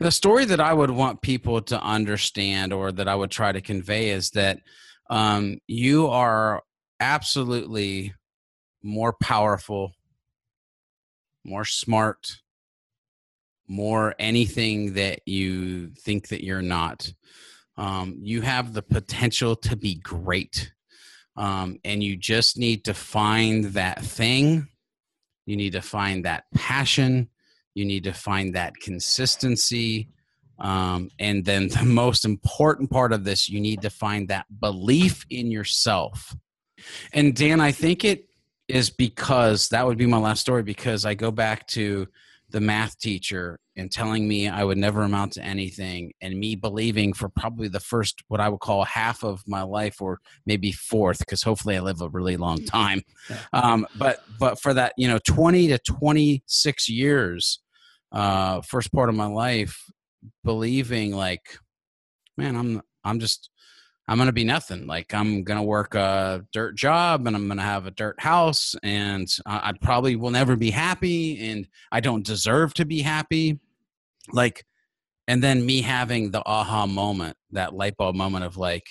The story that I would want people to understand, or that I would try to convey, is that um, you are absolutely more powerful, more smart, more anything that you think that you're not. Um, you have the potential to be great. Um, and you just need to find that thing. You need to find that passion. You need to find that consistency. Um, and then the most important part of this, you need to find that belief in yourself. And Dan, I think it is because that would be my last story because I go back to the math teacher and telling me I would never amount to anything, and me believing for probably the first, what I would call half of my life, or maybe fourth, because hopefully I live a really long time. Um, but but for that, you know, twenty to twenty six years, uh, first part of my life, believing like, man, I'm I'm just I'm to be nothing. Like I'm to work a dirt job and I'm to have a dirt house and I probably will never be happy and I don't deserve to be happy. Like, and then me having the aha moment, that light bulb moment of like,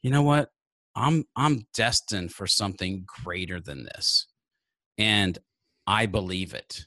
you know what? I'm, I'm destined for something greater than this. And I believe it.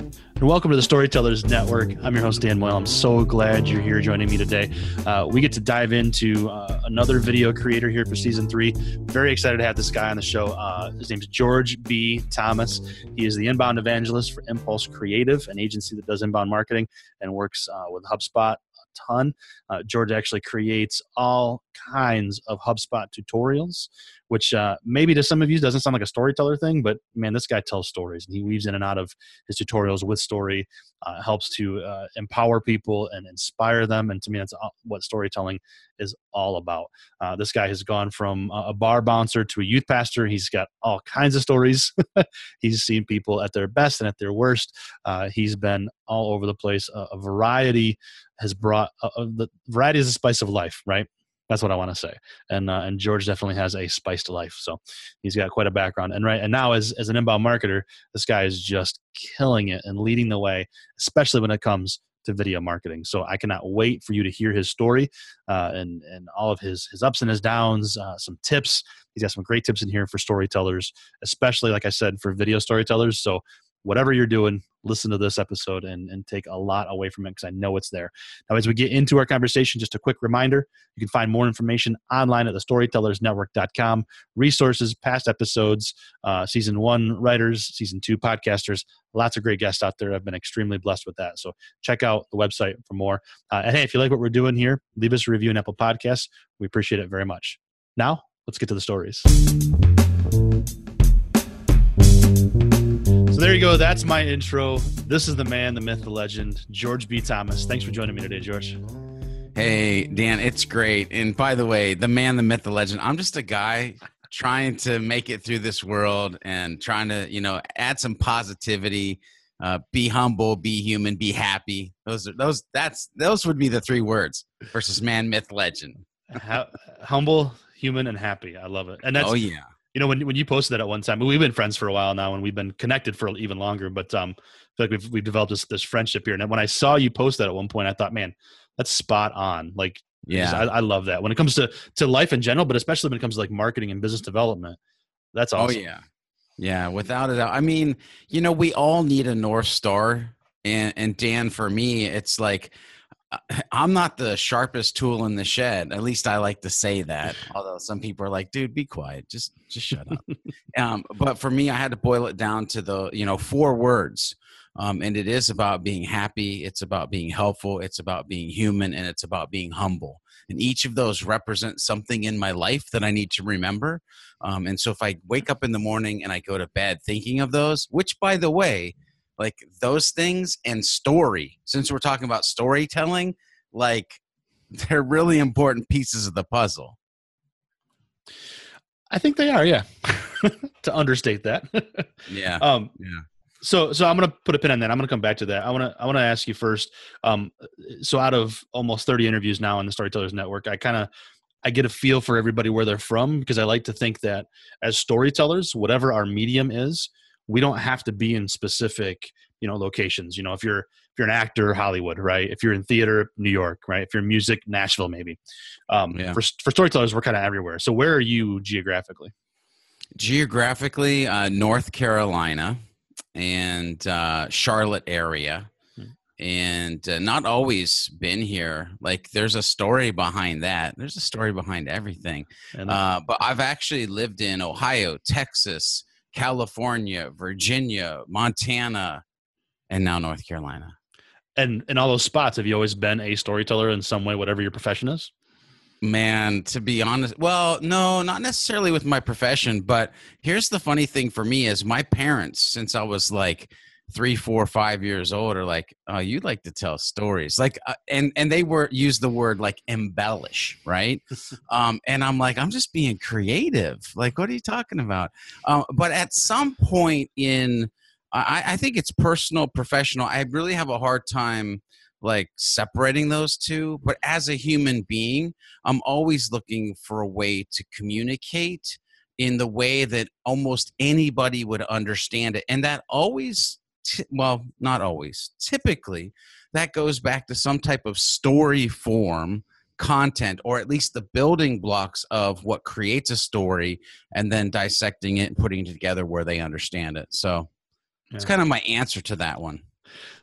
and welcome to the Storytellers Network. I'm your host, Dan Moyle. I'm so glad you're here joining me today. Uh, we get to dive into uh, another video creator here for season three. Very excited to have this guy on the show. Uh, his name is George B. Thomas. He is the inbound evangelist for Impulse Creative, an agency that does inbound marketing and works uh, with HubSpot a ton. Uh, George actually creates all kinds of HubSpot tutorials, which uh, maybe to some of you doesn't sound like a storyteller thing, but man, this guy tells stories and he weaves in and out of his tutorials with story, uh, helps to uh, empower people and inspire them. And to me, that's what storytelling is all about. Uh, this guy has gone from a bar bouncer to a youth pastor. He's got all kinds of stories. he's seen people at their best and at their worst. Uh, he's been all over the place. A, a variety has brought uh, uh, the variety is the spice of life, right? That's what I want to say. And uh, and George definitely has a spiced life. So he's got quite a background. And right and now as as an inbound marketer, this guy is just killing it and leading the way, especially when it comes to video marketing. So I cannot wait for you to hear his story uh, and and all of his his ups and his downs, uh, some tips. He's got some great tips in here for storytellers, especially like I said for video storytellers. So whatever you're doing, listen to this episode and, and take a lot away from it because I know it's there. Now, as we get into our conversation, just a quick reminder you can find more information online at thestorytellersnetwork.com, resources, past episodes, uh, season one writers, season two podcasters, lots of great guests out there. I've been extremely blessed with that. So check out the website for more. Uh, and hey, if you like what we're doing here, leave us a review in Apple Podcasts. We appreciate it very much. Now, let's get to the stories there you go. That's my intro. This is the man, the myth, the legend, George B. Thomas. Thanks for joining me today, George. Hey, Dan, it's great. And by the way, the man, the myth, the legend, I'm just a guy trying to make it through this world and trying to, you know, add some positivity, uh, be humble, be human, be happy. Those are those that's those would be the three words versus man, myth, legend. How, humble, human, and happy. I love it. And that's oh yeah you know when when you posted that at one time we've been friends for a while now and we've been connected for even longer but um I feel like we've we've developed this this friendship here. And when I saw you post that at one point I thought man that's spot on. Like yeah. I, I, love that. When it comes to to life in general but especially when it comes to like marketing and business development that's oh, awesome. oh yeah. Yeah without a doubt. I mean you know we all need a north star. And and Dan for me it's like I'm not the sharpest tool in the shed. At least I like to say that. Although some people are like, "Dude, be quiet. Just just shut up." um, but for me, I had to boil it down to the you know four words. Um, and it is about being happy, it's about being helpful, it's about being human, and it's about being humble. And each of those represents something in my life that I need to remember. Um, and so if I wake up in the morning and I go to bed thinking of those, which by the way, like those things and story, since we're talking about storytelling, like they're really important pieces of the puzzle. I think they are, yeah. to understate that. yeah. Um, yeah. So, so I'm going to put a pin on that. I'm going to come back to that. I want to, I want to ask you first. Um, so out of almost 30 interviews now on the Storytellers Network, I kind of, I get a feel for everybody where they're from because I like to think that as storytellers, whatever our medium is, we don't have to be in specific, you know, locations. You know, if you're if you're an actor, Hollywood, right? If you're in theater, New York, right? If you're in music, Nashville, maybe. Um, yeah. For for storytellers, we're kind of everywhere. So where are you geographically? Geographically, uh, North Carolina and uh, Charlotte area, hmm. and uh, not always been here. Like there's a story behind that. There's a story behind everything. Uh, but I've actually lived in Ohio, Texas, California, Virginia, Montana, and now North Carolina. And in all those spots have you always been a storyteller in some way whatever your profession is? Man to be honest well no not necessarily with my profession but here's the funny thing for me is my parents since i was like three four five years old are like oh you'd like to tell stories like uh, and and they were use the word like embellish right um and i'm like i'm just being creative like what are you talking about um but at some point in I, I think it's personal, professional. I really have a hard time like separating those two. But as a human being, I'm always looking for a way to communicate in the way that almost anybody would understand it. And that always, t- well, not always, typically, that goes back to some type of story form content or at least the building blocks of what creates a story and then dissecting it and putting it together where they understand it. So it's kind of my answer to that one.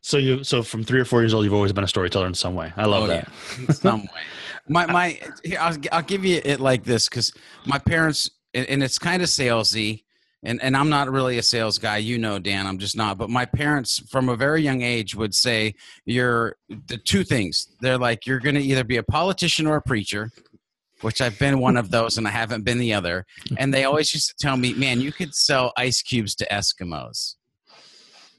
So you so from three or four years old, you've always been a storyteller in some way. I love oh, that. Yeah. some way. My my, here, I'll I'll give you it like this because my parents and it's kind of salesy, and and I'm not really a sales guy. You know, Dan, I'm just not. But my parents, from a very young age, would say you're the two things. They're like you're going to either be a politician or a preacher which I've been one of those and I haven't been the other. And they always used to tell me, man, you could sell ice cubes to Eskimos.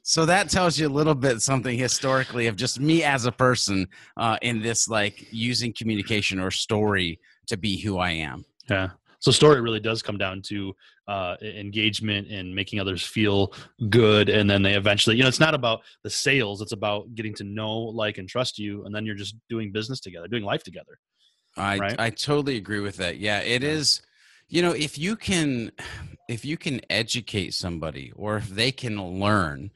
So that tells you a little bit something historically of just me as a person uh, in this like using communication or story to be who I am. Yeah. So story really does come down to uh, engagement and making others feel good, and then they eventually, you know, it's not about the sales; it's about getting to know, like, and trust you, and then you're just doing business together, doing life together. I right? I totally agree with that. Yeah, it yeah. is. You know, if you can, if you can educate somebody, or if they can learn,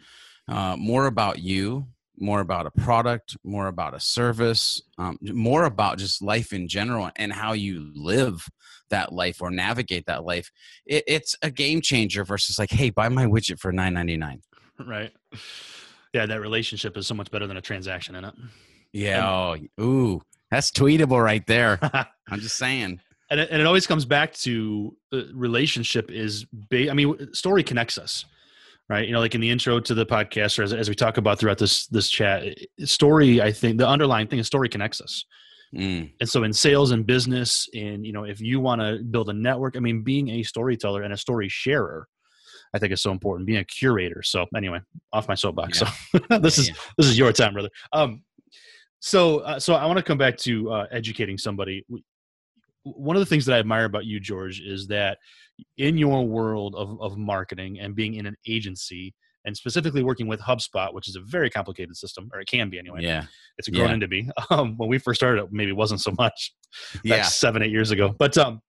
uh, more about you, more about a product, more about a service, um, more about just life in general and how you live that life or navigate that life. It, it's a game changer versus like, hey, buy my widget for nine ninety nine. Right. Yeah, that relationship is so much better than a transaction in it. Yeah. And, oh, ooh, that's tweetable right there. I'm just saying. And it, and it always comes back to uh, relationship is big. I mean, story connects us right? You know, like in the intro to the podcast, or as, as we talk about throughout this this chat, story. I think the underlying thing is story connects us. Mm. And so in sales and business, and you know, if you want to build a network, I mean, being a storyteller and a story sharer, I think is so important. Being a curator. So anyway, off my soapbox. Yeah. So this yeah, is yeah. this is your time, brother. Um, so uh, so I want to come back to uh, educating somebody. One of the things that I admire about you, George, is that in your world of, of marketing and being in an agency and specifically working with HubSpot, which is a very complicated system, or it can be anyway. Yeah, it's grown yeah. into be. Um, when we first started, it maybe wasn't so much. yeah, seven eight years ago. But um,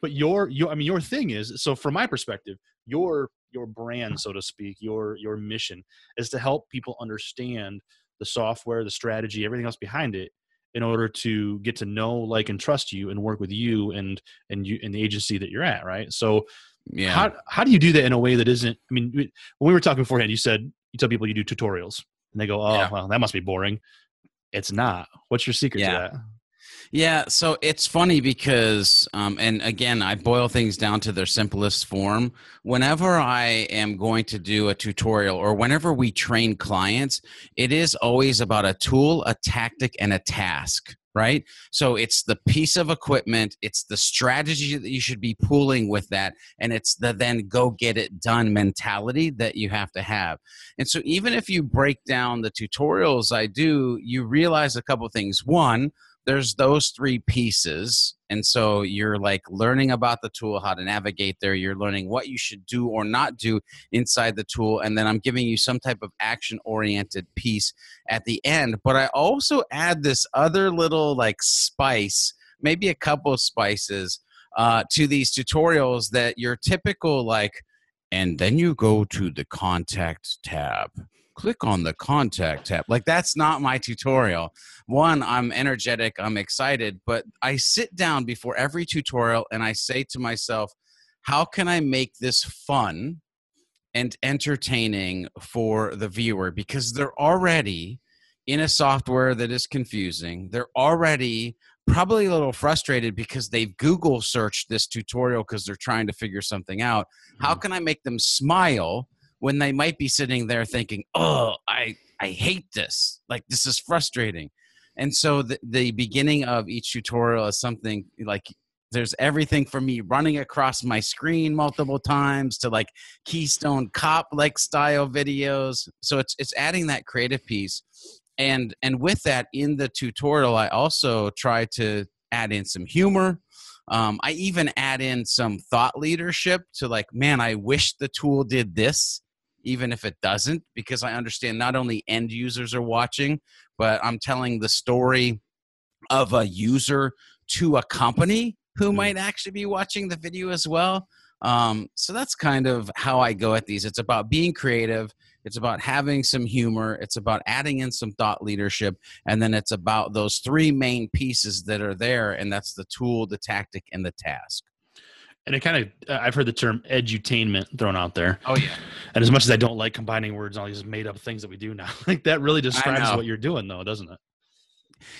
but your your I mean your thing is so from my perspective, your your brand, so to speak, your your mission is to help people understand the software, the strategy, everything else behind it, in order to get to know like and trust you and work with you and and you and the agency that you're at right so yeah how, how do you do that in a way that isn't i mean when we were talking beforehand you said you tell people you do tutorials and they go oh yeah. well that must be boring it's not what's your secret yeah. to that Yeah, so it's funny because, um, and again, I boil things down to their simplest form. Whenever I am going to do a tutorial or whenever we train clients, it is always about a tool, a tactic, and a task right? So it's the piece of equipment, it's the strategy that you should be pooling with that, and it's the then go get it done mentality that you have to have. And so even if you break down the tutorials I do, you realize a couple things. One, there's those three pieces and so you're like learning about the tool how to navigate there. You're learning what you should do or not do inside the tool and then i'm giving you some type of action oriented piece at the end. But i also add this other little like spice maybe a couple of spices uh, to these tutorials that your typical like and then you go to the contact tab click on the contact tab. Like that's not my tutorial. One, I'm energetic, I'm excited, but I sit down before every tutorial and I say to myself, how can I make this fun and entertaining for the viewer? Because they're already in a software that is confusing. They're already probably a little frustrated because they've Google searched this tutorial because they're trying to figure something out. How hmm. can I make them smile when they might be sitting there thinking, "Oh, I I hate this. Like this is frustrating." And so the, the beginning of each tutorial is something like there's everything from me running across my screen multiple times to like keystone cop like style videos so it's it's adding that creative piece and and with that in the tutorial i also try to add in some humor um, i even add in some thought leadership to like man i wish the tool did this even if it doesn't, because I understand not only end users are watching, but I'm telling the story of a user to a company who mm-hmm. might actually be watching the video as well. Um, so that's kind of how I go at these. It's about being creative. It's about having some humor. It's about adding in some thought leadership. And then it's about those three main pieces that are there. And that's the tool, the tactic, and the task and it kind of uh, I've heard the term edutainment thrown out there. Oh yeah. And as much as I don't like combining words and all these made up things that we do now, like that really describes what you're doing though, doesn't it?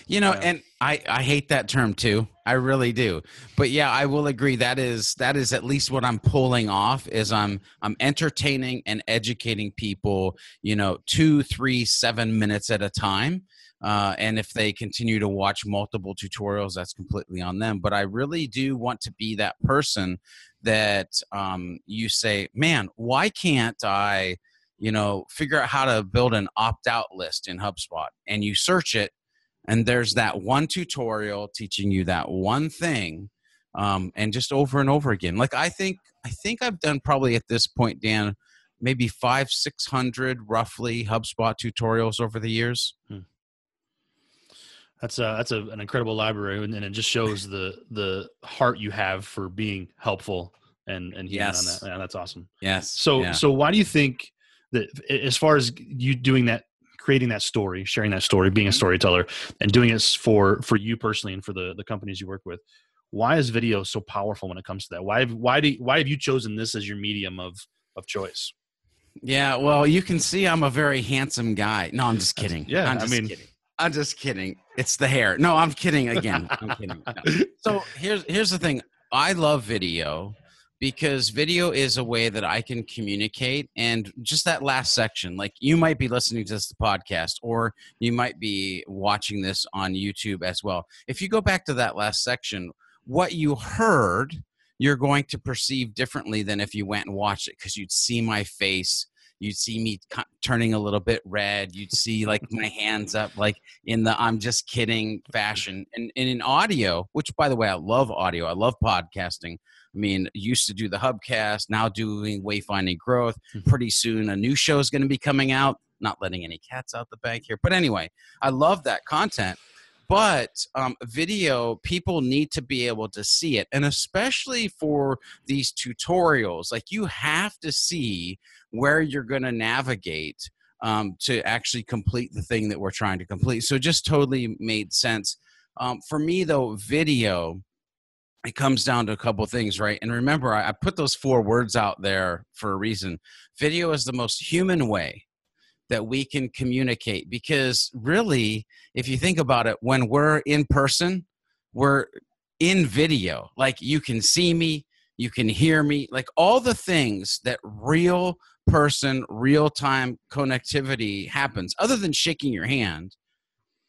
You know, and I I hate that term too. I really do. But yeah, I will agree that is that is at least what I'm pulling off is I'm I'm entertaining and educating people, you know, 2, 3, 7 minutes at a time uh, and if they continue to watch multiple tutorials, that's completely on them. But I really do want to be that person that um, you say, man, why can't I, you know, figure out how to build an opt out list in HubSpot? And you search it, and there's that one tutorial teaching you that one thing. Um, and just over and over again. Like I think, I think I've done probably at this point, Dan, maybe five, six hundred roughly HubSpot tutorials over the years. Hmm. That's a, that's a, an incredible library, and, it just shows the the heart you have for being helpful and and yes, that. Yeah, that's awesome. Yes. So yeah. so why do you think that as far as you doing that, creating that story, sharing that story, being a mm-hmm. storyteller, and doing it for for you personally and for the the companies you work with, why is video so powerful when it comes to that? Why why do why have you chosen this as your medium of of choice? Yeah, well, you can see I'm a very handsome guy. No, I'm just kidding. Yeah, I'm just I mean, kidding. I'm just kidding. It's the hair. No, I'm kidding again. I'm kidding. No. So here's here's the thing. I love video because video is a way that I can communicate. And just that last section, like you might be listening to this podcast or you might be watching this on YouTube as well. If you go back to that last section, what you heard, you're going to perceive differently than if you went and watched it because you'd see my face you'd see me turning a little bit red you'd see like my hands up like in the i'm just kidding fashion. And, and in audio which by the way i love audio i love podcasting. I mean used to do the hubcast now doing wayfinding growth. Mm-hmm. pretty soon a new show is going to be coming out. Not letting any cats out the bag here. But anyway i love that content but um, video people need to be able to see it and especially for these tutorials like you have to see where you're going to navigate um, to actually complete the thing that we're trying to complete so it just totally made sense. Um, for me though video it comes down to a couple things right? And remember I, I put those four words out there for a reason. Video is the most human way that we can communicate because really if you think about it when we're in person we're in video. Like you can see me, you can hear me, like all the things that real person, real time connectivity happens, other than shaking your hand,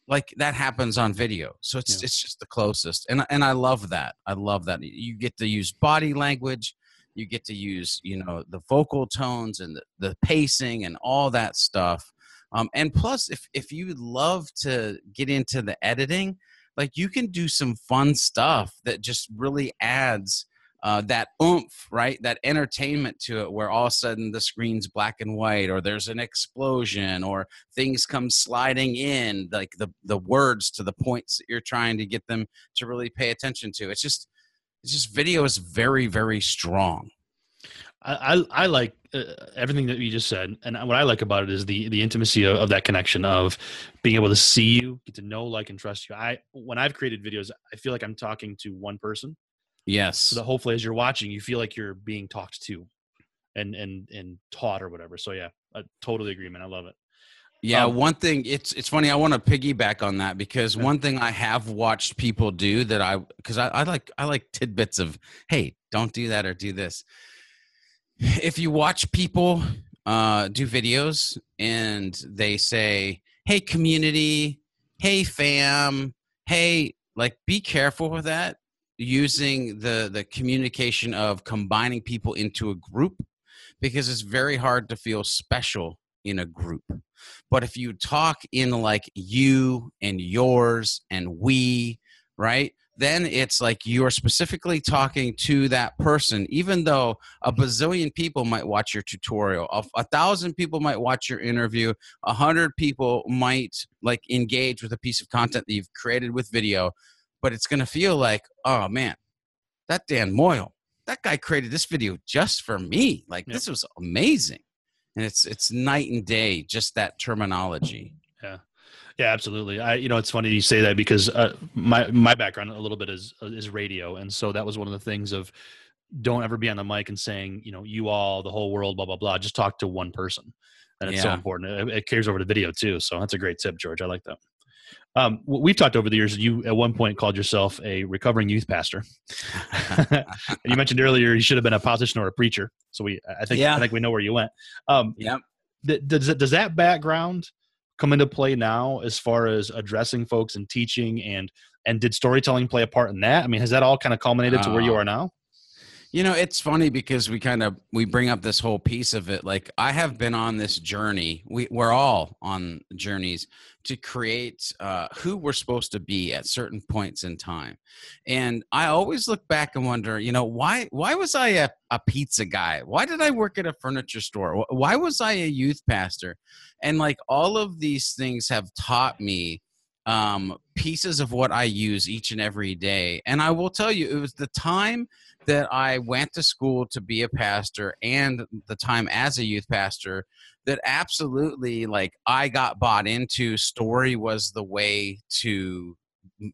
like that happens on video. So it's Yeah. it's just the closest. And and I love that. I love that. You get to use body language, you get to use, you know, the vocal tones and the, the pacing and all that stuff. Um, and plus if if you love to get into the editing, like you can do some fun stuff that just really adds uh, that oomph, right? That entertainment to it, where all of a sudden the screen's black and white, or there's an explosion, or things come sliding in, like the the words to the points that you're trying to get them to really pay attention to. It's just, it's just video is very very strong. I, I, I like uh, everything that you just said, and what I like about it is the the intimacy of, of that connection of being able to see you, get to know, like, and trust you. I when I've created videos, I feel like I'm talking to one person, Yes. so that hopefully as you're watching, you feel like you're being talked to, and and and taught or whatever. So yeah, I totally agree, man. I love it. Yeah, Um, one thing it's it's funny. I want to piggyback on that because Yeah. one thing I have watched people do that I because I, I like I like tidbits of hey, don't do that or do this. If you watch people uh, do videos and they say, "Hey, community," "Hey, fam," "Hey," like be careful with that using the the communication of combining people into a group because it's very hard to feel special in a group. But if you talk in like you and yours and we, right? Then it's like you're specifically talking to that person, even though a bazillion people might watch your tutorial, a, a thousand people might watch your interview, a hundred people might like engage with a piece of content that you've created with video, but it's gonna feel like, oh man, that Dan Moyle, that guy created this video just for me. Like Yep. this was amazing and it's it's night and day just that terminology Yeah, Yeah, absolutely. I, you know, it's funny you say that because uh, my my background a little bit is uh, is radio, and so that was one of the things of don't ever be on the mic and saying, you know, you all, the whole world, blah blah blah. Just talk to one person, and it's so important. It, it carries over to video too. So that's a great tip, George. I like that. Um, we've talked over the years. You at one point called yourself a recovering youth pastor. you mentioned earlier you should have been a politician or a preacher. So we, I think, Yeah. I think we know where you went. Um, yep th- does that, does that background come into play now as far as addressing folks and teaching and and did storytelling play a part in that? I mean, has that all kind of culminated to where you Oh. are now? You know it's funny because we kind of we bring up this whole piece of it like i have been on this journey we, we're all on journeys to create uh, who we're supposed to be at certain points in time. And i always look back and wonder you know why why was i a, a pizza guy? Why did i work at a furniture store? Why was i a youth pastor? And like all of these things have taught me um, pieces of what i use each and every day. And i will tell you it was the time that I went to school to be a pastor and the time as a youth pastor that absolutely like I got bought into story was the way to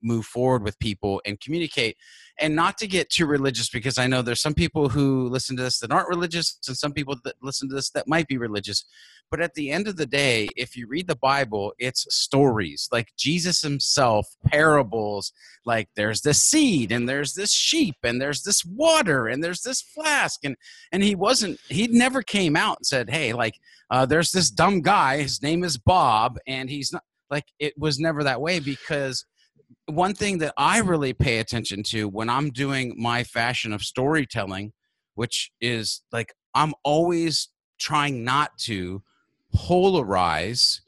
move forward with people and communicate and not to get too religious because I know there's some people who listen to this that aren't religious and some people that listen to this that might be religious. But at the end of the day if you read the bible it's stories like Jesus himself parables like there's this seed and there's this sheep and there's this water and there's this flask and and he wasn't he never came out and said hey like uh, there's this dumb guy his name is bob and he's not like it was never that way because one thing that i really pay attention to when i'm doing my fashion of storytelling which is like i'm always trying not to polarize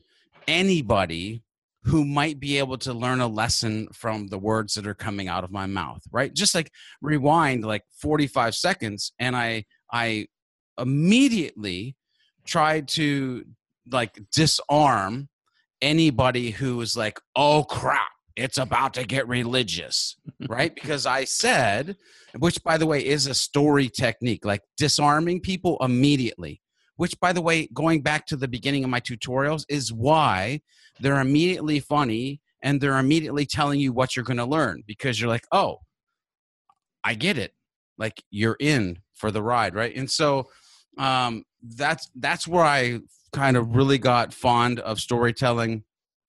anybody who might be able to learn a lesson from the words that are coming out of my mouth right? Just like rewind like 45 seconds and i i immediately tried to like disarm anybody who was like oh crap it's about to get religious right? Because i said which by the way is a story technique like disarming people immediately which by the way going back to the beginning of my tutorials is why they're immediately funny and they're immediately telling you what you're going to learn because you're like oh i get it. Like you're in for the ride right? And so um that's that's where i kind of really got fond of storytelling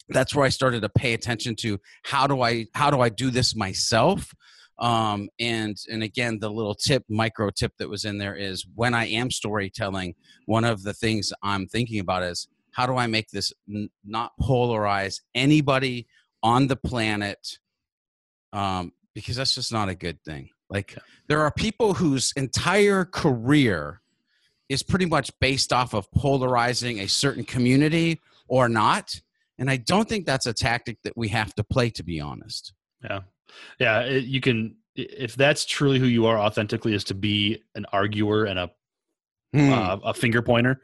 that's where I started to pay attention to how do I how do I do this myself? Um, and and again the little tip micro tip that was in there is when i am storytelling one of the things i'm thinking about is how do i make this n- not polarize anybody on the planet um, because that's just not a good thing. Like there are people whose entire career is pretty much based off of polarizing a certain community or not and i don't think that's a tactic that we have to play to be honest yeah yeah, it, you can if that's truly who you are authentically is to be an arguer and a mm. uh, a finger pointer.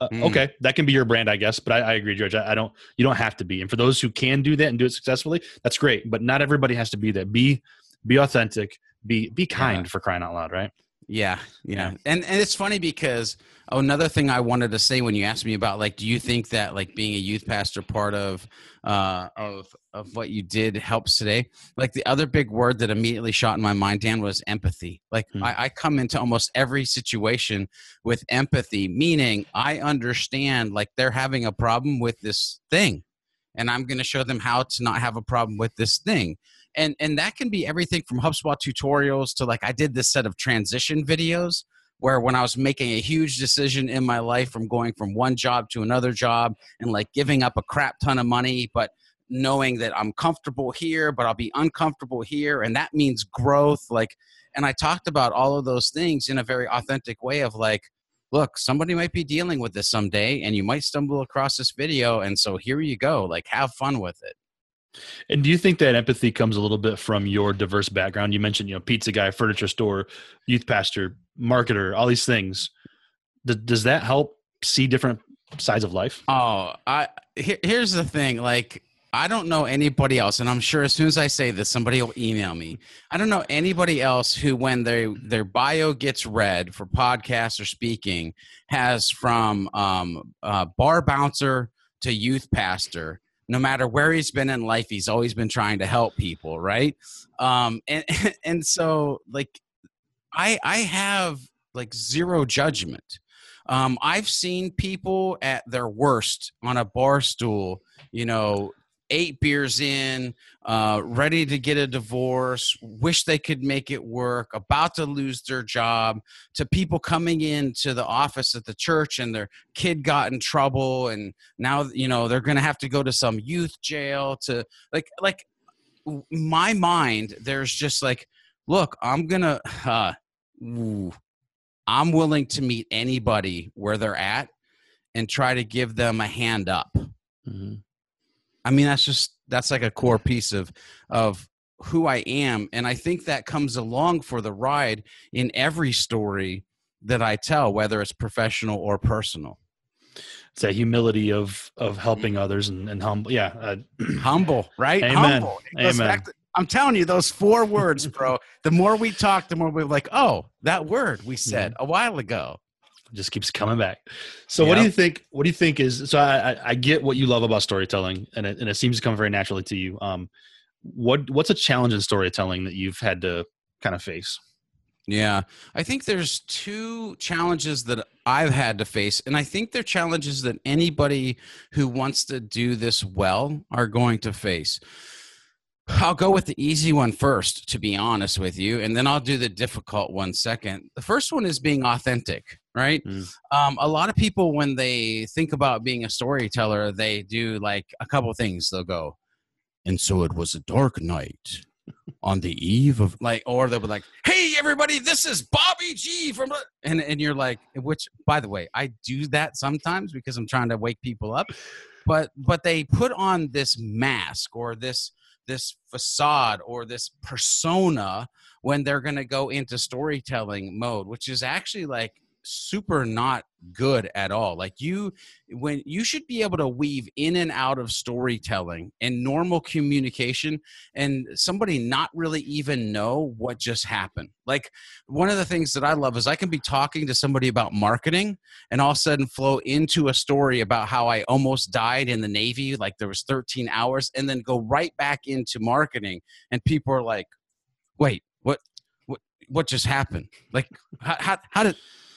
Uh, mm. Okay, that can be your brand, I guess. But I, I agree, George. I, I, don't. You don't have to be. And for those who can do that and do it successfully, that's great. But not everybody has to be that. Be be authentic. Be be kind yeah. for crying out loud, right? Yeah, yeah. And and it's funny because oh, another thing I wanted to say when you asked me about like, do you think that like being a youth pastor part of uh, of of what you did helps today? Like the other big word that immediately shot in my mind, Dan, was empathy. Like hmm. I, I come into almost every situation with empathy, meaning I understand like they're having a problem with this thing, and I'm going to show them how to not have a problem with this thing and and that can be everything from HubSpot tutorials to like I did this set of transition videos where when I was making a huge decision in my life from going from one job to another job and like giving up a crap ton of money, but knowing that I'm comfortable here, but I'll be uncomfortable here, and that means growth. Like, and I talked about all of those things in a very authentic way of like, look, somebody might be dealing with this someday, and you might stumble across this video, and so here you go. Like, have fun with it. And do you think that empathy comes a little bit from your diverse background? You mentioned, you know, pizza guy, furniture store, youth pastor, marketer, all these things. Does, does that help see different sides of life? Oh, I here, here's the thing. Like, I don't know anybody else, and I'm sure as soon as I say this, somebody will email me. I don't know anybody else who, when their their bio gets read for podcast or speaking, has from um, uh, bar bouncer to youth pastor no matter where he's been in life he's always been trying to help people right? Um and and so like i i have like zero judgment. Um i've seen people at their worst on a bar stool you know eight beers in, uh, ready to get a divorce, wish they could make it work, about to lose their job, to people coming into the office at the church and their kid got in trouble and now you know they're going to have to go to some youth jail to like like my mind there's just like look i'm gonna uh, ooh, i'm willing to meet anybody where they're at and try to give them a hand up mm-hmm. I mean, that's just that's like a core piece of of who I am, and I think that comes along for the ride in every story that I tell, whether it's professional or personal. It's that humility of of helping others and, and humble. Yeah, uh, humble, right? Amen. Humble. Amen. To, I'm telling you, those four words, bro. the more we talk, the more we're like, oh, that word we said mm-hmm. a while ago just keeps coming back. So what do you think? What do you think is? So I, I get what you love about storytelling, and it, and it seems to come very naturally to you. Um, what what's a challenge in storytelling that you've had to kind of face? Yeah, I think there's two challenges that I've had to face, and I think they're challenges that anybody who wants to do this well are going to face. I'll go with the easy one first, to be honest with you, and then I'll do the difficult one second. The first one is being authentic, right? Mm. Um, a lot of people, when they think about being a storyteller, they do like a couple things. They'll go, and so it was a dark night on the eve of like, or they'll be like, "Hey, everybody, this is Bobby G from," and and you're like, which, by the way, I do that sometimes because I'm trying to wake people up, but but they put on this mask or this this facade or this persona when they're going to go into storytelling mode which is actually like super not good at all. Like you when you should be able to weave in and out of storytelling and normal communication and somebody not really even know what just happened. Like one of the things that I love is I can be talking to somebody about marketing and all of a sudden flow into a story about how I almost died in the Navy, like there was 13 hours, and then go right back into marketing and people are like, wait, what what what just happened? Like how, how, how did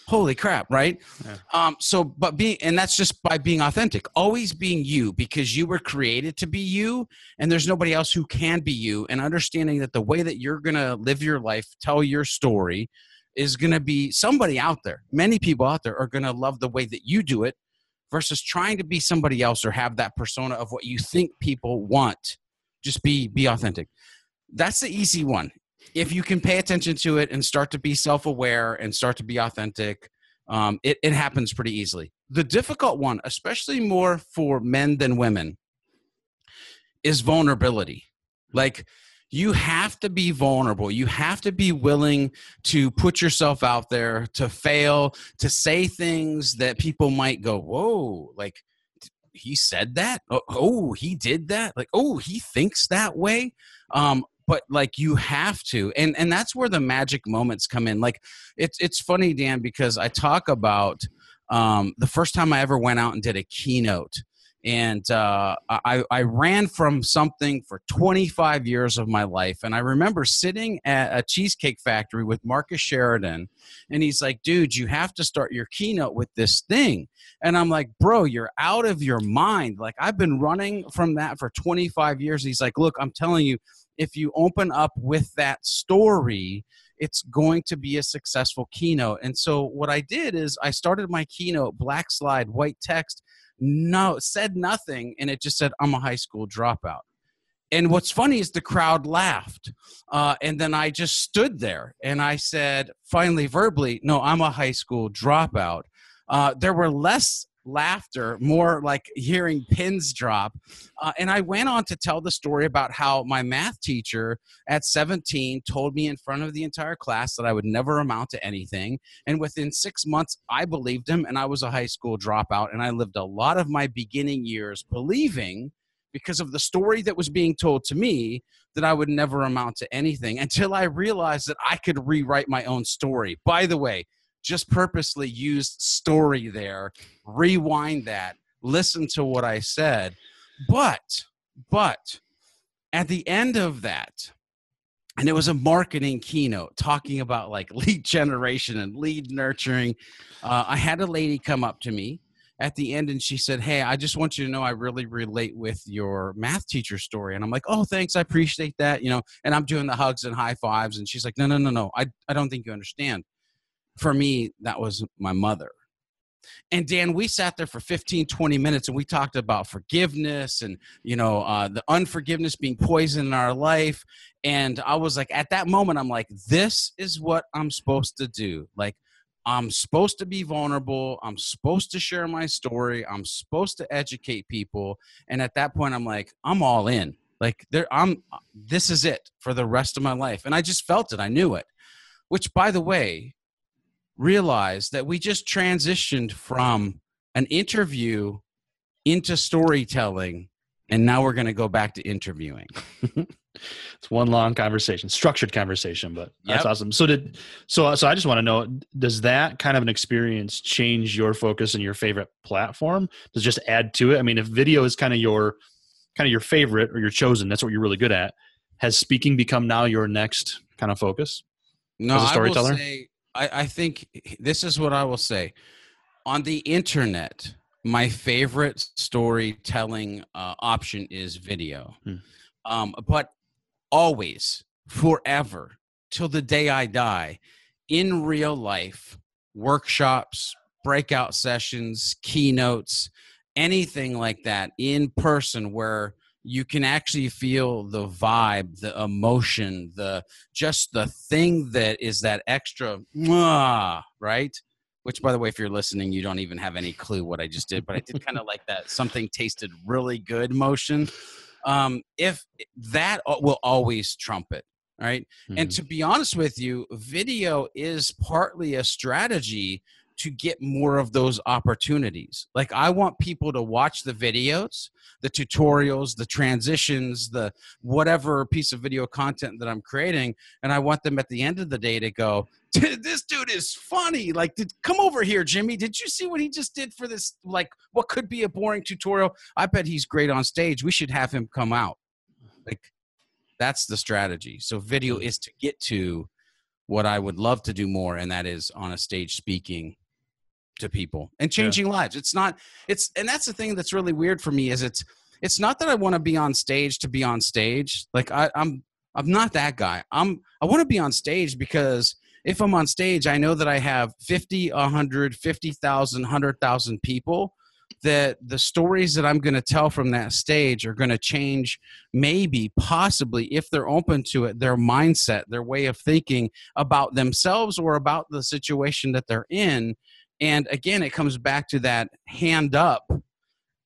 holy crap right? Yeah. um so but being and that's just by being authentic always being you because you were created to be you and there's nobody else who can be you and understanding that the way that you're gonna live your life tell your story is gonna be somebody out there many people out there are gonna love the way that you do it versus trying to be somebody else or have that persona of what you think people want. Just be be authentic. That's the easy one if you can pay attention to it and start to be self-aware and start to be authentic um, it, it happens pretty easily. The difficult one especially more for men than women is vulnerability. Like you have to be vulnerable. You have to be willing to put yourself out there to fail to say things that people might go whoa like he said that? Oh, oh he did that? Like oh he thinks that way? Um but like you have to and and that's where the magic moments come in like it's it's funny dan because i talk about um, the first time i ever went out and did a keynote and uh, I, I ran from something for 25 years of my life and i remember sitting at a cheesecake factory with marcus sheridan and he's like dude you have to start your keynote with this thing and i'm like bro you're out of your mind like i've been running from that for 25 years he's like look i'm telling you if you open up with that story, it's going to be a successful keynote. And so what I did is I started my keynote black slide, white text, no said nothing and it just said I'm a high school dropout. And what's funny is the crowd laughed. Uh, and then I just stood there and I said, finally, verbally, no, I'm a high school dropout. Uh, there were less laughter, more like hearing pins drop. Uh, and I went on to tell the story about how my math teacher at 17 told me in front of the entire class that I would never amount to anything. And within six months, I believed him and I was a high school dropout. And I lived a lot of my beginning years believing because of the story that was being told to me that I would never amount to anything until I realized that I could rewrite my own story. By the way, just purposely used story there, rewind that, listen to what I said. But, but at the end of that, and it was a marketing keynote talking about like lead generation and lead nurturing. Uh, I had a lady come up to me at the end and she said, Hey, I just want you to know I really relate with your math teacher story. And I'm like, Oh, thanks. I appreciate that. You know, and I'm doing the hugs and high fives. And she's like, No, no, no, no. I, I don't think you understand for me, that was my mother. And Dan, we sat there for 15, 20 minutes and we talked about forgiveness and, you know, uh, the unforgiveness being poison in our life. And I was like, at that moment, I'm like, this is what I'm supposed to do. Like, I'm supposed to be vulnerable. I'm supposed to share my story. I'm supposed to educate people. And at that point, I'm like, I'm all in. Like, there, I'm. This is it for the rest of my life. And I just felt it. I knew it. Which, by the way, realize that we just transitioned from an interview into storytelling and now we're going to go back to interviewing. It's one long conversation structured conversation but that's yep. awesome. So did so so i just want to know does that kind of an experience change your focus and your favorite platform? Does just add to it? I mean if video is kind of your kind of your favorite or your chosen that's what you're really good at has speaking become now your next kind of focus no as a storyteller I will say, I, I think this is what I will say. On the internet, my favorite storytelling uh, option is video. Hmm. Um, but always, forever, till the day I die, in real life, workshops, breakout sessions, keynotes, anything like that in person where you can actually feel the vibe, the emotion, the just the thing that is that extra, right? Which, by the way, if you're listening, you don't even have any clue what I just did, but I did kind of like that something tasted really good motion. Um, if that will always trump it, right? Mm-hmm. And to be honest with you, video is partly a strategy to get more of those opportunities. Like I want people to watch the videos, the tutorials, the transitions, the whatever piece of video content that I'm creating, and I want them at the end of the day to go, "This dude is funny." Like, did, come over here, Jimmy. Did you see what he just did for this? Like, what could be a boring tutorial? I bet he's great on stage. We should have him come out. Like, that's the strategy. So, video mm. is to get to what I would love to do more, and that is on a stage speaking to people and changing yeah. lives. It's not it's and that's the thing that's really weird for me is it's it's not that I want to be on stage to be on stage. Like I, I'm I'm not that guy. I'm I want to be on stage because if I'm on stage, I know that I have 50, 100, 50,000, 100,000 people that the stories that I'm going to tell from that stage are going to change, maybe, possibly, if they're open to it, their mindset, their way of thinking about themselves or about the situation that they're in. And again, it comes back to that hand up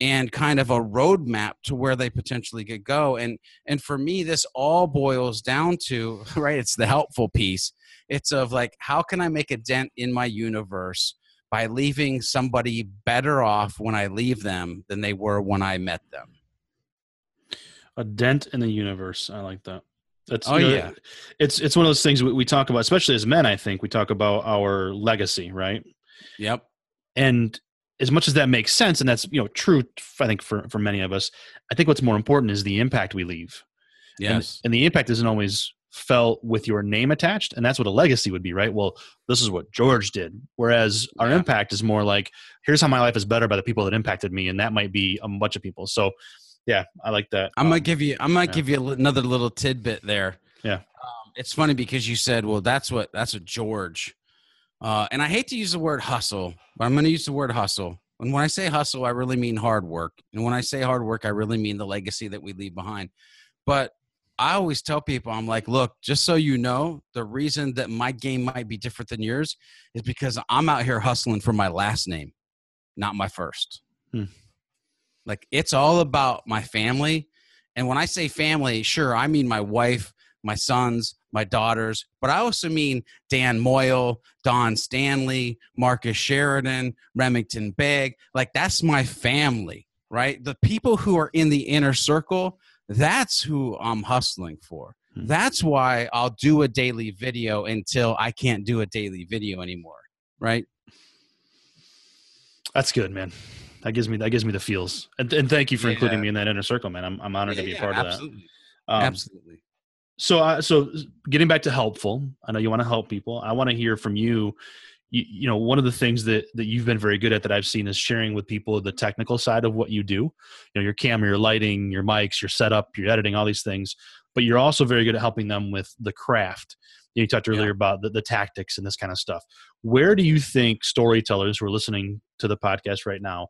and kind of a roadmap to where they potentially could go. And and for me, this all boils down to right. It's the helpful piece. It's of like, how can I make a dent in my universe by leaving somebody better off when I leave them than they were when I met them. A dent in the universe. I like that. That's oh you know, yeah. It's it's one of those things we, we talk about, especially as men. I think we talk about our legacy, right? Yep. And as much as that makes sense, and that's you know true, I think for for many of us, I think what's more important is the impact we leave. Yes. And, and the impact isn't always felt with your name attached and that's what a legacy would be right well this is what george did whereas our yeah. impact is more like here's how my life is better by the people that impacted me and that might be a bunch of people so yeah i like that i might um, give you i might yeah. give you another little tidbit there yeah um, it's funny because you said well that's what that's what george uh, and i hate to use the word hustle but i'm going to use the word hustle and when i say hustle i really mean hard work and when i say hard work i really mean the legacy that we leave behind but I always tell people, I'm like, look, just so you know, the reason that my game might be different than yours is because I'm out here hustling for my last name, not my first. Hmm. Like, it's all about my family. And when I say family, sure, I mean my wife, my sons, my daughters, but I also mean Dan Moyle, Don Stanley, Marcus Sheridan, Remington Begg. Like, that's my family, right? The people who are in the inner circle that's who I'm hustling for. Mm-hmm. That's why I'll do a daily video until I can't do a daily video anymore. Right. That's good, man. That gives me that gives me the feels. And, and thank you for yeah. including me in that inner circle, man. I'm I'm honored yeah, to be a part absolutely. of that. Um, absolutely. So, uh, so getting back to helpful, I know you want to help people. I want to hear from you. You, you, know one of the things that that you've been very good at that i've seen is sharing with people the technical side of what you do. You know your camera your lighting your mics your setup your editing all these things but you're also very good at helping them with the craft. You talked earlier yeah. about the, the tactics and this kind of stuff. Where do you think storytellers who are listening to the podcast right now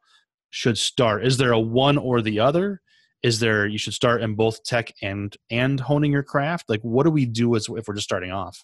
should start? Is there a one or the other is there you should start in both tech and and honing your craft like what do we do as if we're just starting off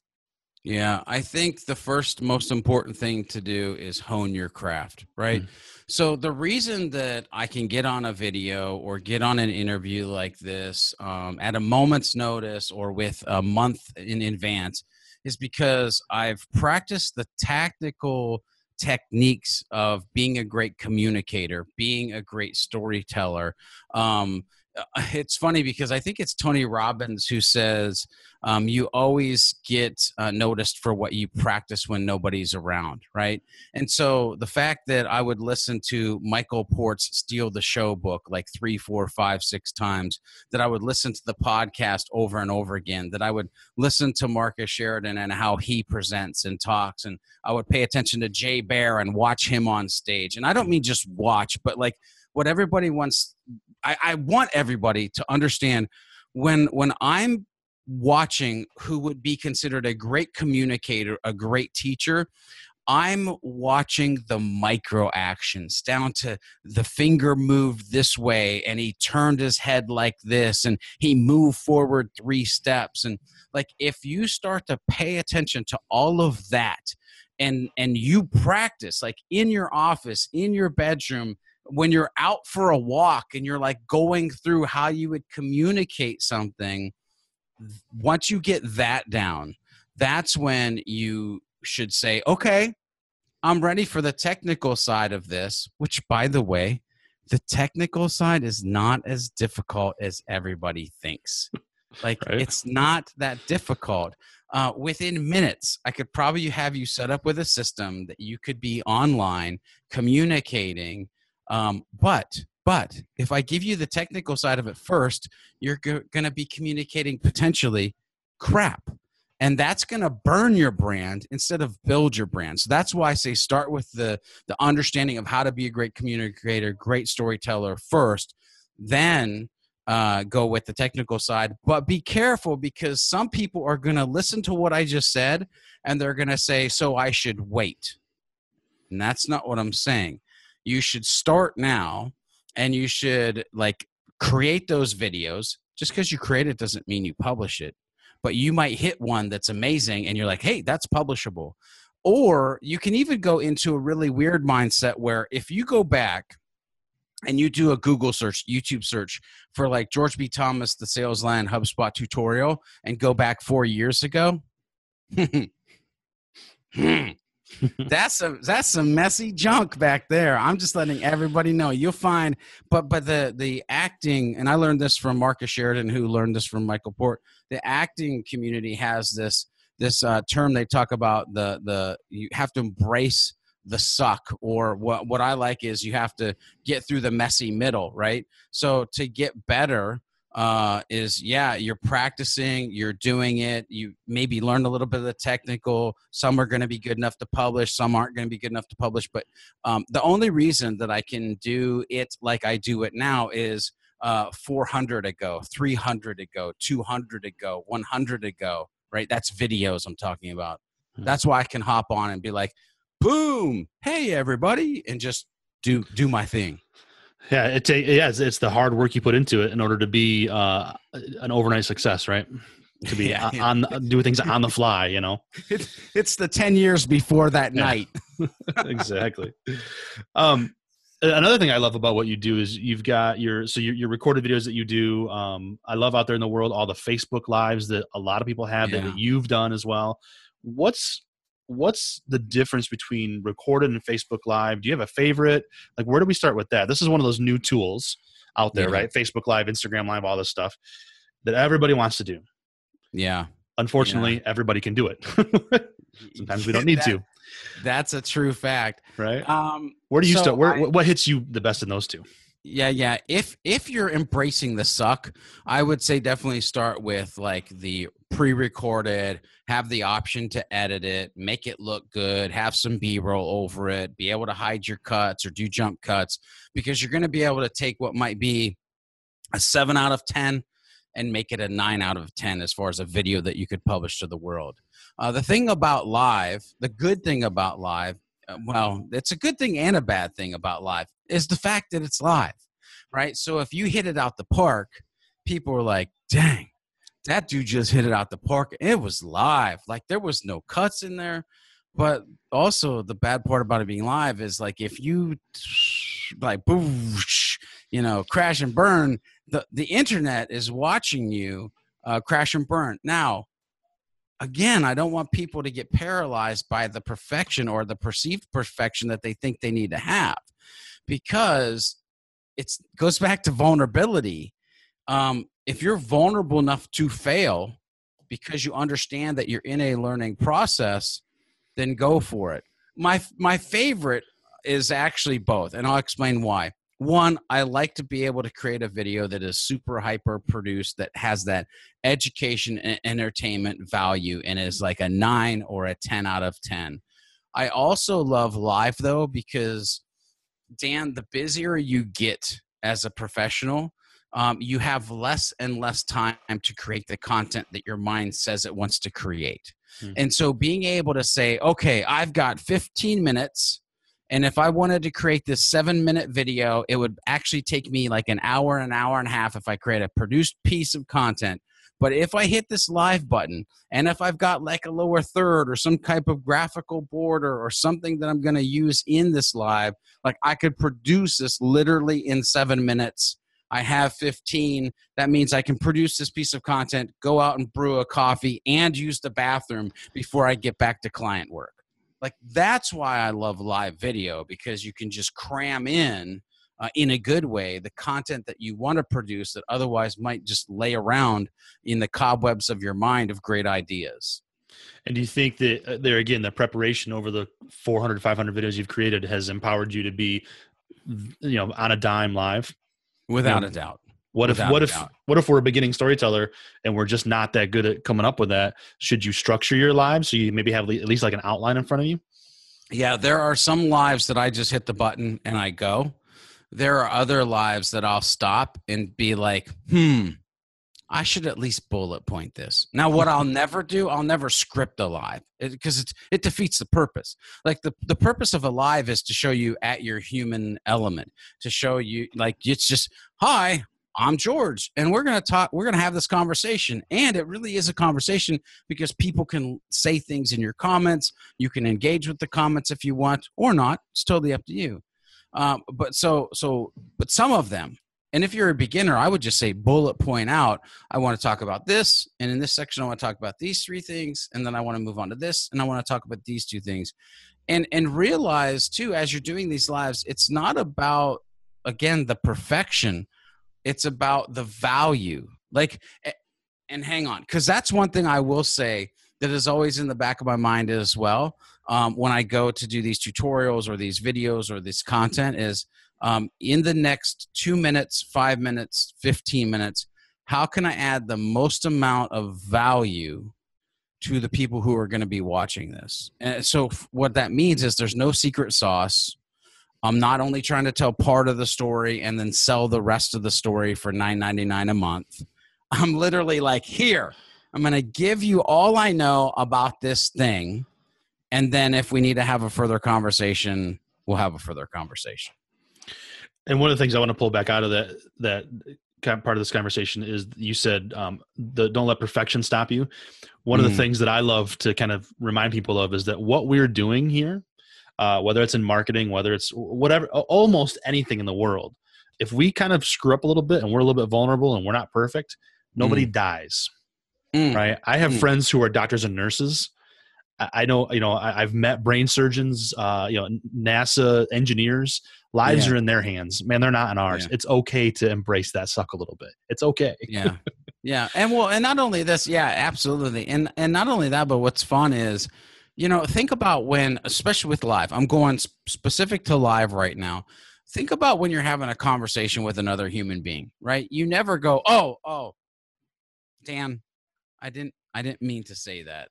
yeah, I think the first most important thing to do is hone your craft, right? Mm. So, the reason that I can get on a video or get on an interview like this um, at a moment's notice or with a month in advance is because I've practiced the tactical techniques of being a great communicator, being a great storyteller. Um, it's funny because I think it's Tony Robbins who says um, you always get uh, noticed for what you practice when nobody's around, right? And so the fact that I would listen to Michael Port's Steal the Show book like three, four, five, six times, that I would listen to the podcast over and over again, that I would listen to Marcus Sheridan and how he presents and talks, and I would pay attention to Jay Baer and watch him on stage. And I don't mean just watch, but like what everybody wants I, I want everybody to understand when when I'm watching who would be considered a great communicator, a great teacher, I'm watching the micro actions down to the finger moved this way and he turned his head like this and he moved forward three steps. And like if you start to pay attention to all of that and and you practice like in your office, in your bedroom, when you're out for a walk and you're like going through how you would communicate something, once you get that down, that's when you should say, okay, I'm ready for the technical side of this, which, by the way, the technical side is not as difficult as everybody thinks. Like, right. it's not that difficult. Uh, within minutes, I could probably have you set up with a system that you could be online communicating um, but but if I give you the technical side of it first, you're go- going to be communicating potentially crap. and that's going to burn your brand instead of build your brand. So that's why i say start with the the understanding of how to be a great communicator great storyteller first then uh, go with the technical side. But be careful because some people are going to listen to what i just said and they're going to say so i should wait. And that's not what i'm saying you should start now and you should like create those videos just because you create it doesn't mean you publish it but you might hit one that's amazing and you're like, hey, that's publishable. Or you can even go into a really weird mindset where if you go back and you do a Google search, YouTube search for like George B. Thomas, the Sales Lion HubSpot tutorial, and go back four years ago. Hmm, hmm, that's some that's some messy junk back there. I'm just letting everybody know. You'll find, but but the the acting, and I learned this from Marcus Sheridan, who learned this from Michael Port. The acting community has this this uh, term they talk about the the you have to embrace the suck or what what I like is you have to get through the messy middle, right? So to get better, uh, is yeah, you're practicing, you're doing it. You maybe learn a little bit of the technical. Some are going to be good enough to publish, some aren't going to be good enough to publish. But um, the only reason that I can do it like I do it now is uh, 400 ago, 300 ago, 200 ago, 100 ago, right? That's videos I'm talking about. Hmm. That's why I can hop on and be like, boom, hey everybody, and just do do my thing. Yeah, it's a yeah, it's, it's, the hard work you put into it in order to be uh, an overnight success, right? To be yeah, on, yeah. do things on the fly, you know. It's it's the ten years before that yeah. night. exactly. Um, another thing I love about what you do is you've got your so your, your recorded videos that you do. Um, I love out there in the world all the Facebook lives that a lot of people have that you've done as well. What's what's the difference between recorded and Facebook Live? Do you have a favorite? Like, where do we start with that? This is one of those new tools out there, yeah. right? Facebook Live, Instagram Live, all this stuff that everybody wants to do. Yeah. Unfortunately, yeah. everybody can do it. Sometimes we don't need that, to. That's a true fact, right? Um, where do you so start? Where I, what hits you the best in those two? Yeah yeah. If if you're embracing the suck i would say definitely start with like the pre-recorded have the option to edit it make it look good have some b-roll over it be able to hide your cuts or do jump cuts because you're going to be able to take what might be a 7 out of 10 and make it a 9 out of 10 as far as a video that you could publish to the world. Uh, the thing about live the good thing about live well, it's a good thing and a bad thing about live is the fact that it's live, right? So if you hit it out the park, people are like, dang, that dude just hit it out the park. It was live. Like there was no cuts in there. But also the bad part about it being live is like if you like boosh, you know, crash and burn, the, the internet is watching you uh, crash and burn. Now, again, I don't want people to get paralyzed by the perfection or the perceived perfection that they think they need to have because it goes back to vulnerability. Um, if you're vulnerable enough to fail because you understand that you're in a learning process, then go for it. My my favorite is actually both, and I'll explain why one i like to be able to create a video that is super hyper produced that has that education and entertainment value and is like a 9 or a 10 out of 10 i also love live though because dan the busier you get as a professional um, you have less and less time to create the content that your mind says it wants to create hmm. and so being able to say okay i've got 15 minutes and if I wanted to create this seven minute video, it would actually take me like an hour, and an hour and a half if I create a produced piece of content. But if I hit this live button and if I've got like a lower third or some type of graphical border or something that I'm going to use in this live, like I could produce this literally in seven minutes. I have 15. That means I can produce this piece of content, go out and brew a coffee, and use the bathroom before I get back to client work like that's why i love live video because you can just cram in uh, in a good way the content that you want to produce that otherwise might just lay around in the cobwebs of your mind of great ideas. And do you think that uh, there again the preparation over the 400 500 videos you've created has empowered you to be you know on a dime live? Without a doubt What if what if doubt. what if we're a beginning storyteller and we're just not that good at coming up with that? Should you structure your lives so you maybe have at least like an outline in front of you? Yeah, there are some lives that I just hit the button and I go. There are other lives that I'll stop and be like, hmm, I should at least bullet point this. Now, what I'll never do, I'll never script a live because it, it defeats the purpose. Like the, the purpose of a live is to show you at your human element, to show you like it's just, hi, I'm George, and we're gonna talk, we're gonna have this conversation. And it really is a conversation because people can say things in your comments. You can engage with the comments if you want or not. It's totally up to you. Um, but so so but some of them and if you're a beginner i would just say bullet point out i want to talk about this and in this section i want to talk about these three things and then i want to move on to this and i want to talk about these two things and and realize too as you're doing these lives it's not about again the perfection it's about the value like and hang on because that's one thing i will say that is always in the back of my mind as well um, when I go to do these tutorials or these videos or this content is um, in the next two minutes, five minutes, 15 minutes, how can I add the most amount of value to the people who are going to be watching this? And so, what that means is there's no secret sauce. I'm not only trying to tell part of the story and then sell the rest of the story for $9.99 a month. I'm literally like, here, I'm going to give you all I know about this thing and then if we need to have a further conversation we'll have a further conversation And one of the things I want to pull back out of that that part of this conversation is you said um, the don't let perfection stop you. One of Mm. the things that I love to kind of remind people of is that what we're doing here, uh, whether it's in marketing, whether it's whatever, almost anything in the world, if we kind of screw up a little bit and we're a little bit vulnerable and we're not perfect, nobody dies, Mm. right? I have Mm. friends who are doctors and nurses. I know, you know, I've met brain surgeons, uh, you know, NASA engineers. Lives Yeah. are in their hands, man. They're not in ours. Yeah. It's okay to embrace that suck a little bit. It's okay. yeah yeah and well and not only this yeah absolutely and and not only that but what's fun is you know think about when especially with live i'm going specific to live right now think about when you're having a conversation with another human being right you never go oh oh dan i didn't i didn't mean to say that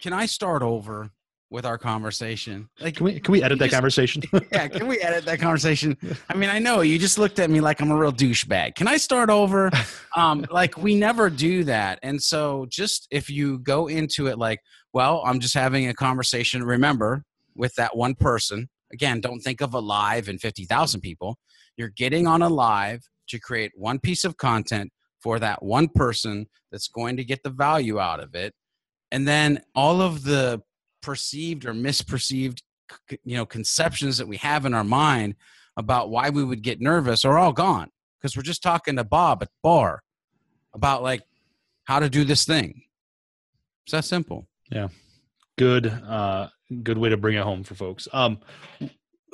can i start over with our conversation like Can we can we edit that just- conversation? yeah, can we edit that conversation? I mean, I know you just looked at me like I'm a real douchebag. Can I start over? Um, like we never do that. And so just if you go into it like, well, I'm just having a conversation, remember, with that one person. Again, don't think of a live and 50,000 people. You're getting on a live to create one piece of content for that one person that's going to get the value out of it. And then all of the perceived or misperceived you know conceptions that we have in our mind about why we would get nervous are all gone because we're just talking to Bob at bar about like how to do this thing. It's that simple. Good uh good way to bring it home for folks. Um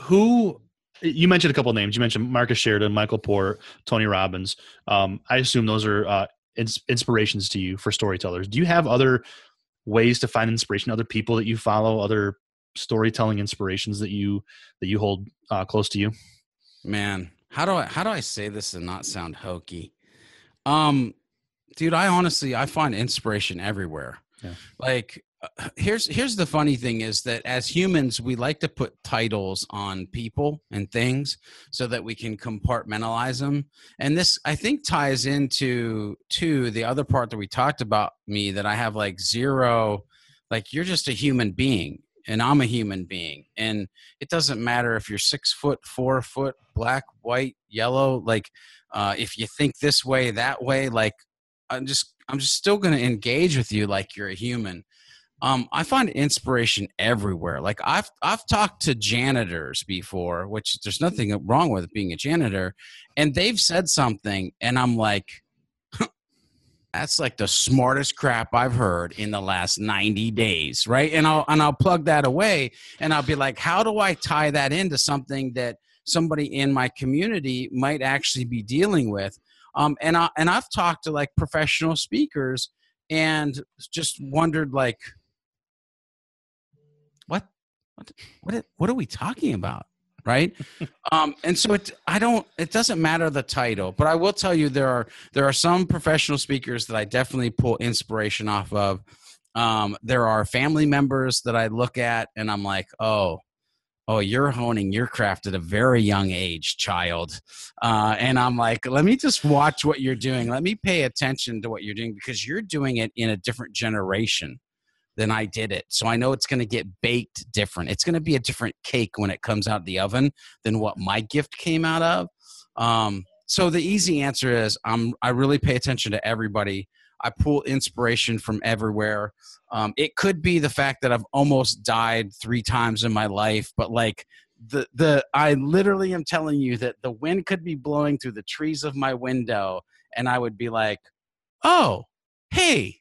who you mentioned a couple names. You mentioned Marcus Sheridan, Michael Port, Tony Robbins. Um, I assume those are uh, ins- inspirations to you for storytellers. Do you have other ways to find inspiration? Other people that you follow? Other storytelling inspirations that you that you hold uh, close to you? Man, how do I how do I say this and not sound hokey? Um dude, I honestly I find inspiration everywhere. Yeah. Like here's here's the funny thing is that as humans we like to put titles on people and things so that we can compartmentalize them and this i think ties into to the other part that we talked about me that i have like zero like you're just a human being and i'm a human being and it doesn't matter if you're six foot four foot black white yellow like uh, if you think this way that way like i'm just i'm just still going to engage with you like you're a human um, I find inspiration everywhere. Like I've I've talked to janitors before, which there's nothing wrong with being a janitor, and they've said something, and I'm like, that's like the smartest crap I've heard in the last 90 days, right? And I'll and I'll plug that away, and I'll be like, how do I tie that into something that somebody in my community might actually be dealing with? Um, and I and I've talked to like professional speakers and just wondered like what what what are we talking about right? um, and so it, I don't. It doesn't matter the title, but I will tell you there are there are some professional speakers that I definitely pull inspiration off of. Um, there are family members that I look at and I'm like, oh, oh, you're honing your craft at a very young age, child. Uh, and I'm like, let me just watch what you're doing. Let me pay attention to what you're doing because you're doing it in a different generation than I did it. So I know it's going to get baked different. It's going to be a different cake when it comes out of the oven than what my gift came out of. Um, so the easy answer is I'm, I really pay attention to everybody. I pull inspiration from everywhere. Um, it could be the fact that I've almost died three times in my life, but like the the I literally am telling you that the wind could be blowing through the trees of my window, and I would be like, "Oh, hey."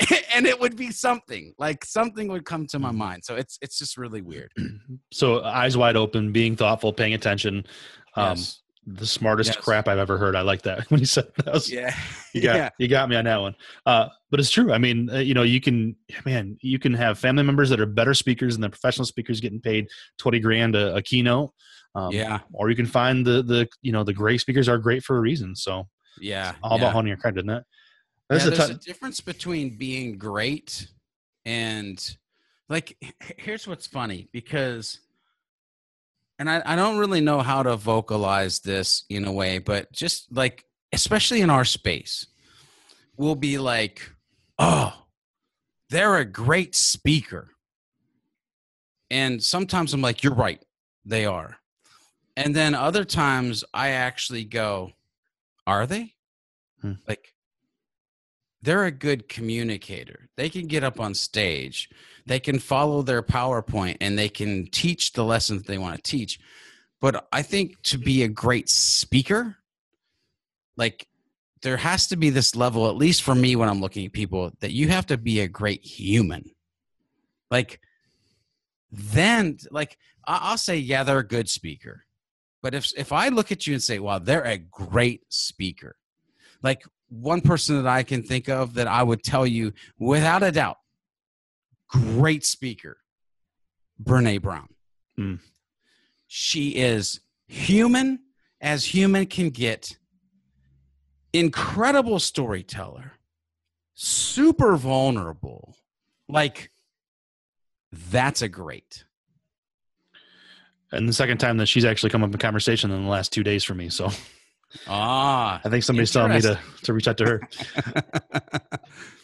and it would be something like something would come to my Mm-hmm. mind so it's it's just really weird So eyes wide open, being thoughtful, paying attention. Um, yes. The smartest Yes. crap I've ever heard. I like that when you said that. Was, yeah You got yeah you got me on that one. Uh, but it's true. I mean, uh, you know, you can man, you can have family members that are better speakers than the professional speakers getting paid twenty grand a, a keynote. Um, yeah Or you can find the the you know the great speakers are great for a reason. So yeah all yeah. about honing your craft, isn't it? Yeah, a there's tou- a difference between being great and like here's what's funny because and I, I don't really know how to vocalize this in a way but just like especially in our space we'll be like oh they're a great speaker. And sometimes i'm like you're right they are. And then other times i actually go are they? Hmm. like they're a good communicator. They can get up on stage, mm-hmm. they can follow their PowerPoint, and they can teach the lessons they want to teach. But I think to be a great speaker, like there has to be this level, at least for me when I'm looking at people, that you have to be a great human. Like, then, like, I'll say, yeah, they're a good speaker. But if if I look at you and say, wow, they're a great speaker, like one person that I can think of that I would tell you without a doubt, great speaker, Brene Brown. Hmm. She is human as human can get, incredible storyteller, super vulnerable. Like, that's a great. and the second time that she's actually come up in conversation in the last two days for me. So Ah, I think somebody's telling me to to reach out to her.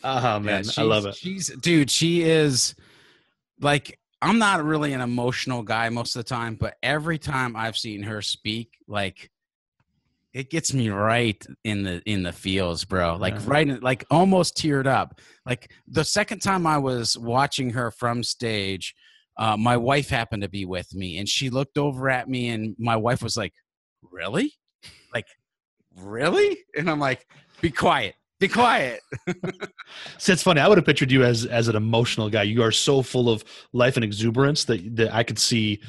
Oh Yeah, man, I love it. She's dude, she is like I'm not really an emotional guy most of the time, but every time I've seen her speak, like it gets me right in the in the feels, bro. Like Yeah. right in, like almost teared up. Like the second time I was watching her from stage, uh, my wife happened to be with me and she looked over at me and my wife was like, Really? Like, really? And I'm like, be quiet. Be quiet. See, it's funny. I would have pictured you as as an emotional guy. You are so full of life and exuberance that that I could see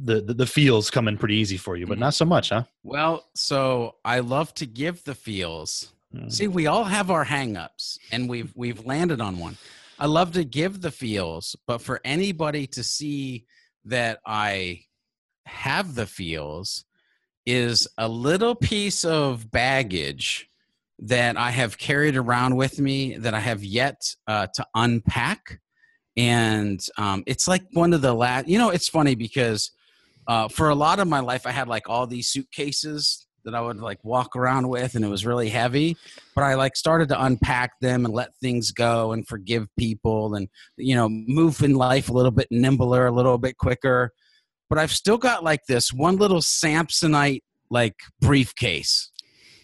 the the, the feels coming pretty easy for you, but Mhm. not so much, huh? Well, so I love to give the feels. Mm. See, we all have our hangups and we've we've landed on one. I love to give the feels, but for anybody to see that I have the feels is a little piece of baggage that I have carried around with me that I have yet uh, to unpack. And um, it's like one of the last, you know, it's funny because uh, for a lot of my life, I had like all these suitcases that I would like walk around with, and it was really heavy. But I like started to unpack them and let things go and forgive people and, you know, move in life a little bit nimbler, a little bit quicker. But I've still got like this one little Samsonite like briefcase,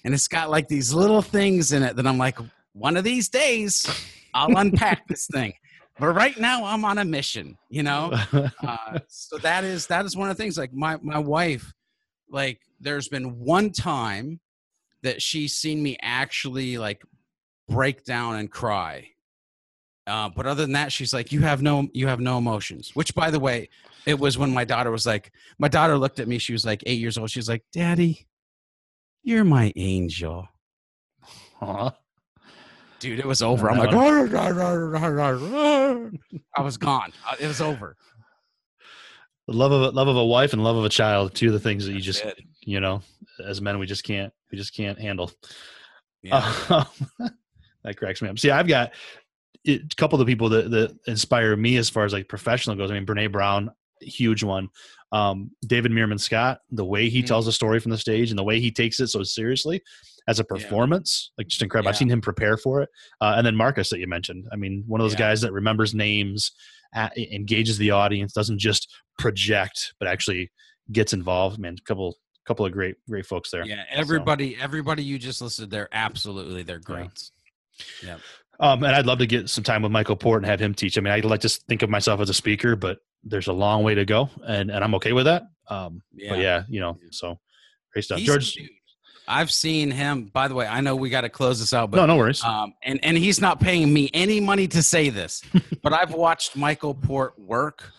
and it's got like these little things in it that I'm like, one of these days I'll unpack this thing. But right now I'm on a mission, you know? uh, so that is that is one of the things like my my wife like there's been one time that she's seen me actually like break down and cry uh, but other than that she's like you have no you have no emotions which by the way it was when my daughter was like my daughter looked at me she was like eight years old she was like daddy you're my angel Aw. dude it was over i'm like i was gone Uh, it was over The love of a, love of a wife and love of a child, two of the things that you just it. you know, as men we just can't we just can't handle. Yeah. Um, that cracks me up. See, I've got it, a couple of the people that, that inspire me as far as like professional goes. I mean, Brene Brown, huge one. Um, David Meerman Scott, the way he Mhm. tells a story from the stage and the way he takes it so seriously as a Yeah. performance, like just incredible. I've seen him prepare for it. Uh, and then Marcus that you mentioned. I mean, one of those Yeah. guys that remembers names, uh, engages the audience, doesn't just project, but actually gets involved. Man, a couple couple of great great folks there. Yeah, everybody, everybody you just listed, they're absolutely they're great. Um, and I'd love to get some time with Michael Port and have him teach. I mean, I like to think of myself as a speaker, but there's a long way to go, and and I'm okay with that. Um, but yeah, you know, so great stuff, He's George. I've seen him. By the way, I know we got to close this out, but No, no worries. um, and and he's not paying me any money to say this, but I've watched Michael Port work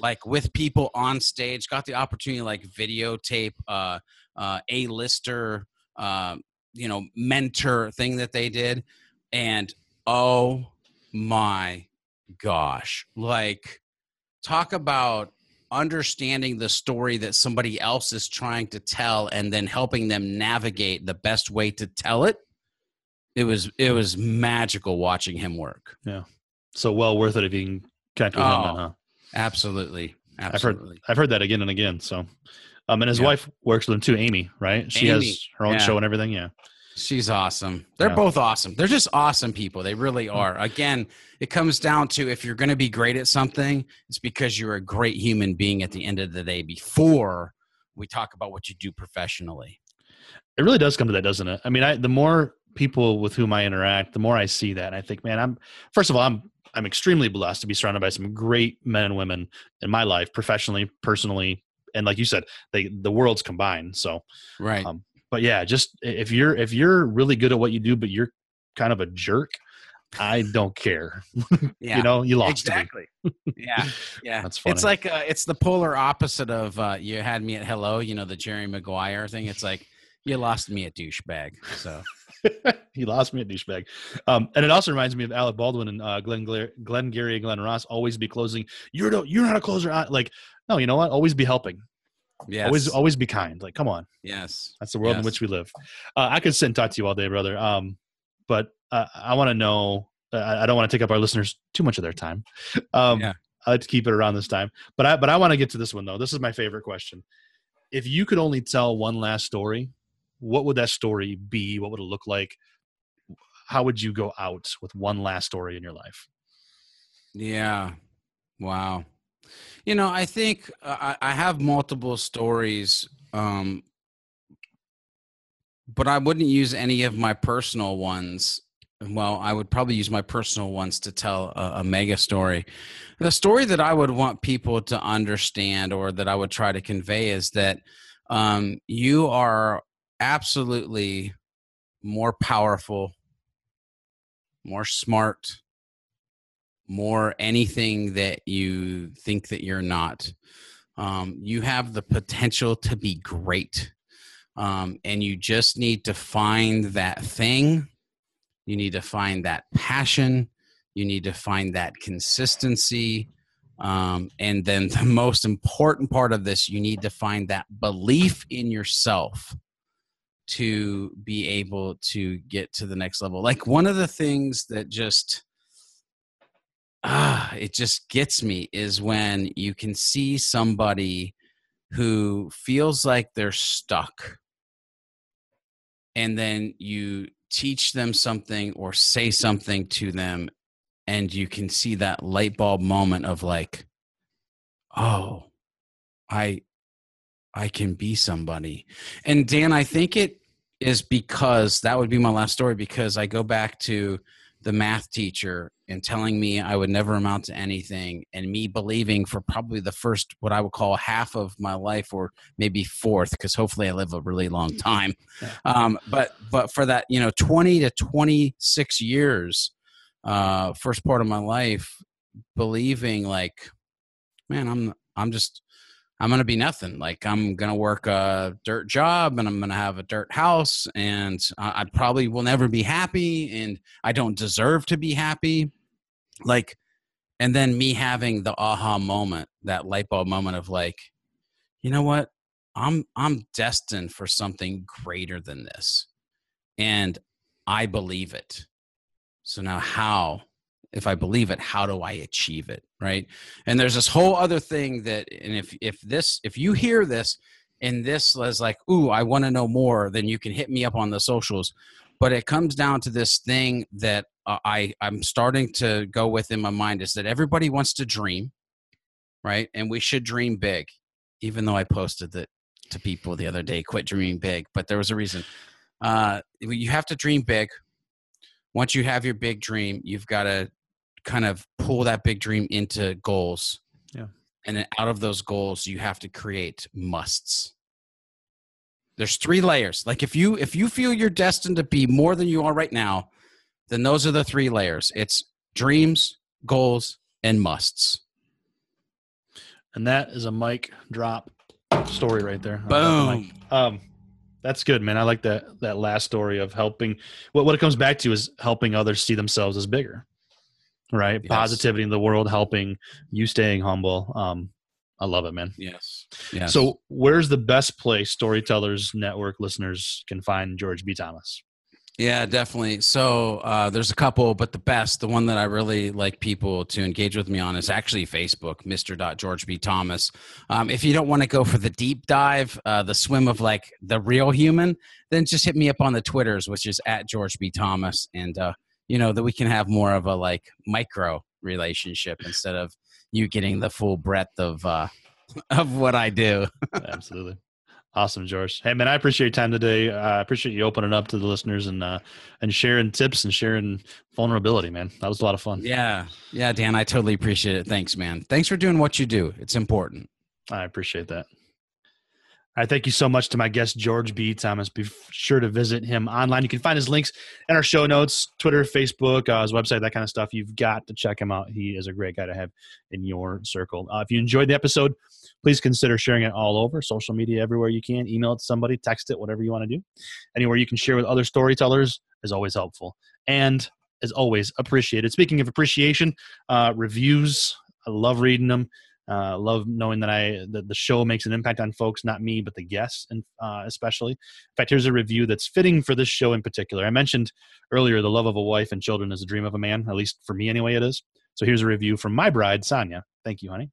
like with people on stage. Got the opportunity to like videotape uh, uh, a lister, uh, you know, mentor thing that they did, and oh my gosh, like talk about understanding the story that somebody else is trying to tell and then helping them navigate the best way to tell it it was it was magical watching him work yeah so well worth it if you can connect with him. Oh, Then, huh? absolutely I've heard absolutely I've heard that again and again. So, um, and his Yeah. wife works with him too, Amy. Right? She Amy, has her own yeah. show and everything. Yeah. She's awesome they're Yeah. both awesome they're just awesome people they really are again it comes down to if you're going to be great at something it's because you're a great human being at the end of the day before we talk about what you do professionally It really does come to that, doesn't it? I mean, I the more people with whom I interact, the more I see that. And I think, man, I'm first of all, I'm I'm extremely blessed to be surrounded by some great men and women in my life, professionally, personally, and like you said, they the worlds combined. So, right Um, but yeah, just if you're if you're really good at what you do, but you're kind of a jerk, I don't care. yeah You know, you lost exactly yeah yeah That's funny. it's like uh, it's the polar opposite of uh, you had me at hello you know the jerry maguire thing it's like you lost me at douchebag so he lost me at douchebag. Um, and it also reminds me of Alec Baldwin and uh, Glenn Glengarry and Glen Ross always be closing. You're no, you're not a closer. I- Like, no, you know what? Always be helping. Yes Always, always be kind. Like, come on. yes That's the world in which we live. Uh, I could sit and talk to you all day, brother. Um, but uh, I want to know. I, I don't want to take up our listeners too much of their time. Um, Yeah. I like to keep it around this time. But I, but I want to get to this one though. This is my favorite question. If you could only tell one last story, what would that story be? What would it look like? How would you go out with one last story in your life? Yeah. Wow. You know, I think uh, I, I have multiple stories, um, but I wouldn't use any of my personal ones. Well, I would probably use my personal ones to tell a, a mega story. The story that I would want people to understand or that I would try to convey is that um, you are absolutely more powerful, more smart, more anything that you think that you're not. Um, you have the potential to be great. Um, and you just need to find that thing. You need to find that passion. You need to find that consistency. Um, and then the most important part of this, you need to find that belief in yourself to be able to get to the next level. Like one of the things that just, ah, it just gets me is when you can see somebody who feels like they're stuck and then you teach them something or say something to them and you can see that light bulb moment of like oh i i can be somebody. And dan i think it is because that would be my last story because i go back to the math teacher and telling me I would never amount to anything, and me believing for probably the first, what I would call half of my life, or maybe fourth, because hopefully I live a really long time. Um, but but for that, you know, twenty to twenty six years, uh, first part of my life, believing like, man, I'm I'm just I'm gonna be nothing. Like I'm gonna work a dirt job and I'm gonna have a dirt house and I, I probably will never be happy and I don't deserve to be happy. Like, and then me having the aha moment, that light bulb moment of like, you know what? I'm I'm destined for something greater than this. And I believe it. So now how if I believe it, how do I achieve it? Right. And there's this whole other thing that, and if, if this, if you hear this and this is like, ooh, I want to know more, then you can hit me up on the socials. But it comes down to this thing that uh, I, I'm starting to go with in my mind is that everybody wants to dream, right? And we should dream big, even though I posted that to people the other day, quit dreaming big, but there was a reason. Uh, you have to dream big. Once you have your big dream, you've got to kind of pull that big dream into goals. Yeah. And then out of those goals, you have to create musts. There's three layers. Like if you if you feel you're destined to be more than you are right now, then those are the three layers. It's dreams, goals, and musts. And that is a mic drop story right there. Boom. Um, that's good, man. I like that that last story of helping. What what it comes back to is helping others see themselves as bigger right? Yes. Positivity in the world, helping you staying humble. Um, I love it, man. Yes. yes. So, where's the best place Storytellers Network listeners can find George B. Thomas? Yeah, definitely. So uh, there's a couple, but the best, the one that I really like people to engage with me on is actually Facebook, Mr. George B. Thomas. Um, if you don't want to go for the deep dive, uh, the swim of like the real human, then just hit me up on the Twitters, which is at George B. Thomas. And uh, you know that we can have more of a like micro relationship instead of you getting the full breadth of uh of what I do. Absolutely. Awesome, George. Hey man, I appreciate your time today. I appreciate you opening up to the listeners and uh, and sharing tips and sharing vulnerability, man. That was a lot of fun. Yeah, yeah, Dan, I totally appreciate it. Thanks, man. Thanks for doing what you do. It's important. I appreciate that. All right, thank you so much to my guest, George B. Thomas. Be sure to visit him online. You can find his links in our show notes Twitter, Facebook, uh, his website, that kind of stuff. You've got to check him out. He is a great guy to have in your circle. Uh, if you enjoyed the episode, please consider sharing it all over social media, everywhere you can. Email it to somebody, text it, whatever you want to do. Anywhere you can share with other storytellers is always helpful. And as always, appreciated. Speaking of appreciation, uh, reviews, I love reading them. Uh, love knowing that I that the show makes an impact on folks, not me, but the guests, and uh, especially. In fact, here's a review that's fitting for this show in particular. I mentioned earlier the love of a wife and children is a dream of a man, at least for me anyway. It is. So here's a review from my bride, Sonia. Thank you, honey.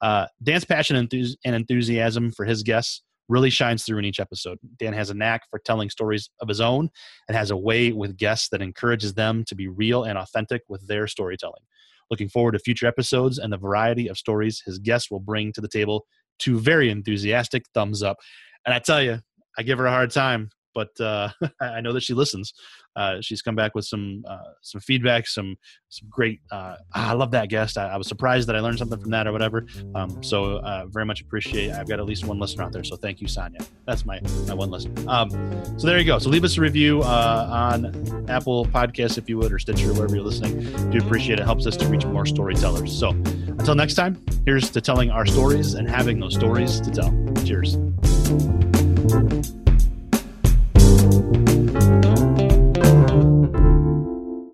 Uh, Dan's passion and enthusiasm for his guests really shines through in each episode. Dan has a knack for telling stories of his own and has a way with guests that encourages them to be real and authentic with their storytelling. Looking forward to future episodes and the variety of stories his guests will bring to the table. Two very enthusiastic thumbs up. And I tell you, I give her a hard time but uh, I know that she listens. Uh, she's come back with some uh, some feedback, some some great. Uh, I love that guest. I, I, was surprised that I learned something from that or whatever. Um, so uh, very much appreciate. I've got at least one listener out there. So thank you, Sonia. That's my my one listener. Um, so there you go. So leave us a review uh, on Apple Podcasts if you would, or Stitcher, wherever you're listening. Do appreciate it. Helps us to reach more storytellers. So until next time, here's to telling our stories and having those stories to tell. Cheers.